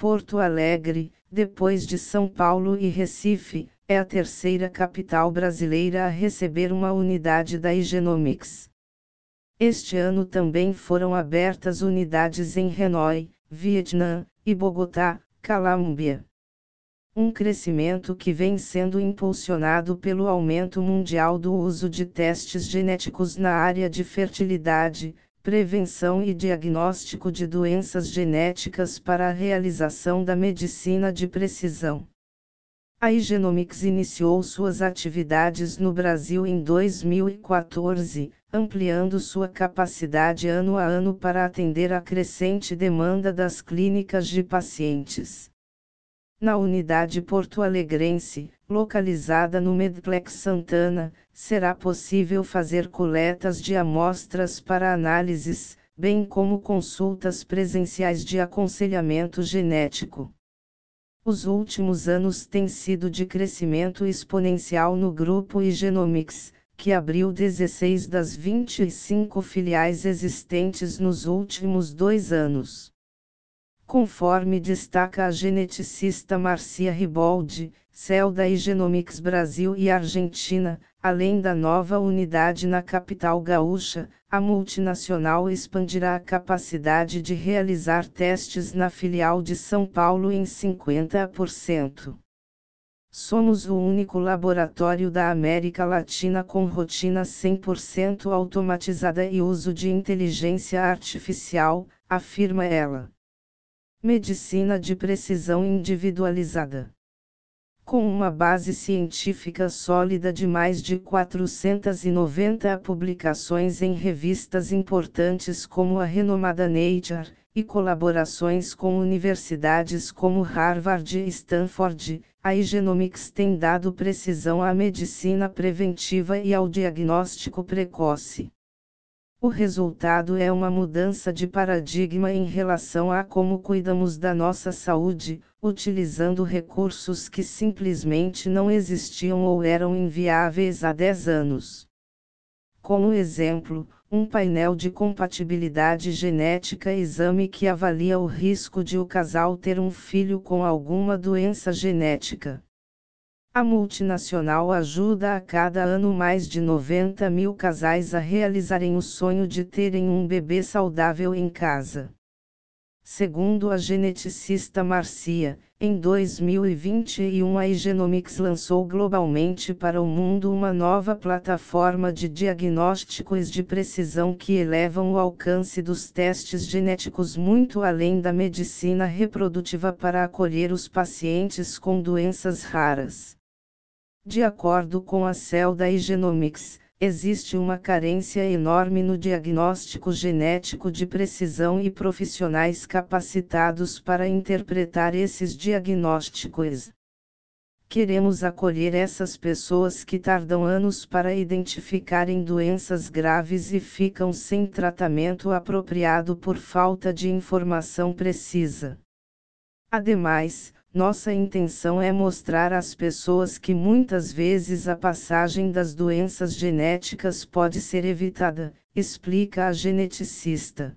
Porto Alegre, depois de São Paulo e Recife, é a terceira capital brasileira a receber uma unidade da Igenomics. Este ano também foram abertas unidades em Hanoi, Vietnã, e Bogotá, Calambia. Um crescimento que vem sendo impulsionado pelo aumento mundial do uso de testes genéticos na área de fertilidade, prevenção e diagnóstico de doenças genéticas para a realização da medicina de precisão. A Igenomics iniciou suas atividades no Brasil em 2014, ampliando sua capacidade ano a ano para atender a crescente demanda das clínicas de pacientes. Na unidade porto-alegrense, localizada no Medplex Santana, será possível fazer coletas de amostras para análises, bem como consultas presenciais de aconselhamento genético. Os últimos anos têm sido de crescimento exponencial no grupo Igenomics, que abriu 16 das 25 filiais existentes nos últimos dois anos. Conforme destaca a geneticista Marcia Riboldi, CEL da Igenomics Brasil e Argentina, além da nova unidade na capital gaúcha, a multinacional expandirá a capacidade de realizar testes na filial de São Paulo em 50%. Somos o único laboratório da América Latina com rotina 100% automatizada e uso de inteligência artificial, afirma ela. Medicina de precisão individualizada. Com uma base científica sólida de mais de 490 publicações em revistas importantes como a renomada Nature, e colaborações com universidades como Harvard e Stanford, a Igenomics tem dado precisão à medicina preventiva e ao diagnóstico precoce. O resultado é uma mudança de paradigma em relação a como cuidamos da nossa saúde, utilizando recursos que simplesmente não existiam ou eram inviáveis há 10 anos. Como exemplo, um painel de compatibilidade genética exame que avalia o risco de o casal ter um filho com alguma doença genética. A multinacional ajuda a cada ano mais de 90 mil casais a realizarem o sonho de terem um bebê saudável em casa. Segundo a geneticista Marcia, em 2021 a Igenomics lançou globalmente para o mundo uma nova plataforma de diagnósticos de precisão que elevam o alcance dos testes genéticos muito além da medicina reprodutiva para acolher os pacientes com doenças raras. De acordo com a CEL da Igenomics, existe uma carência enorme no diagnóstico genético de precisão e profissionais capacitados para interpretar esses diagnósticos. Queremos acolher essas pessoas que tardam anos para identificarem doenças graves e ficam sem tratamento apropriado por falta de informação precisa. Ademais, nossa intenção é mostrar às pessoas que muitas vezes a passagem das doenças genéticas pode ser evitada, explica a geneticista.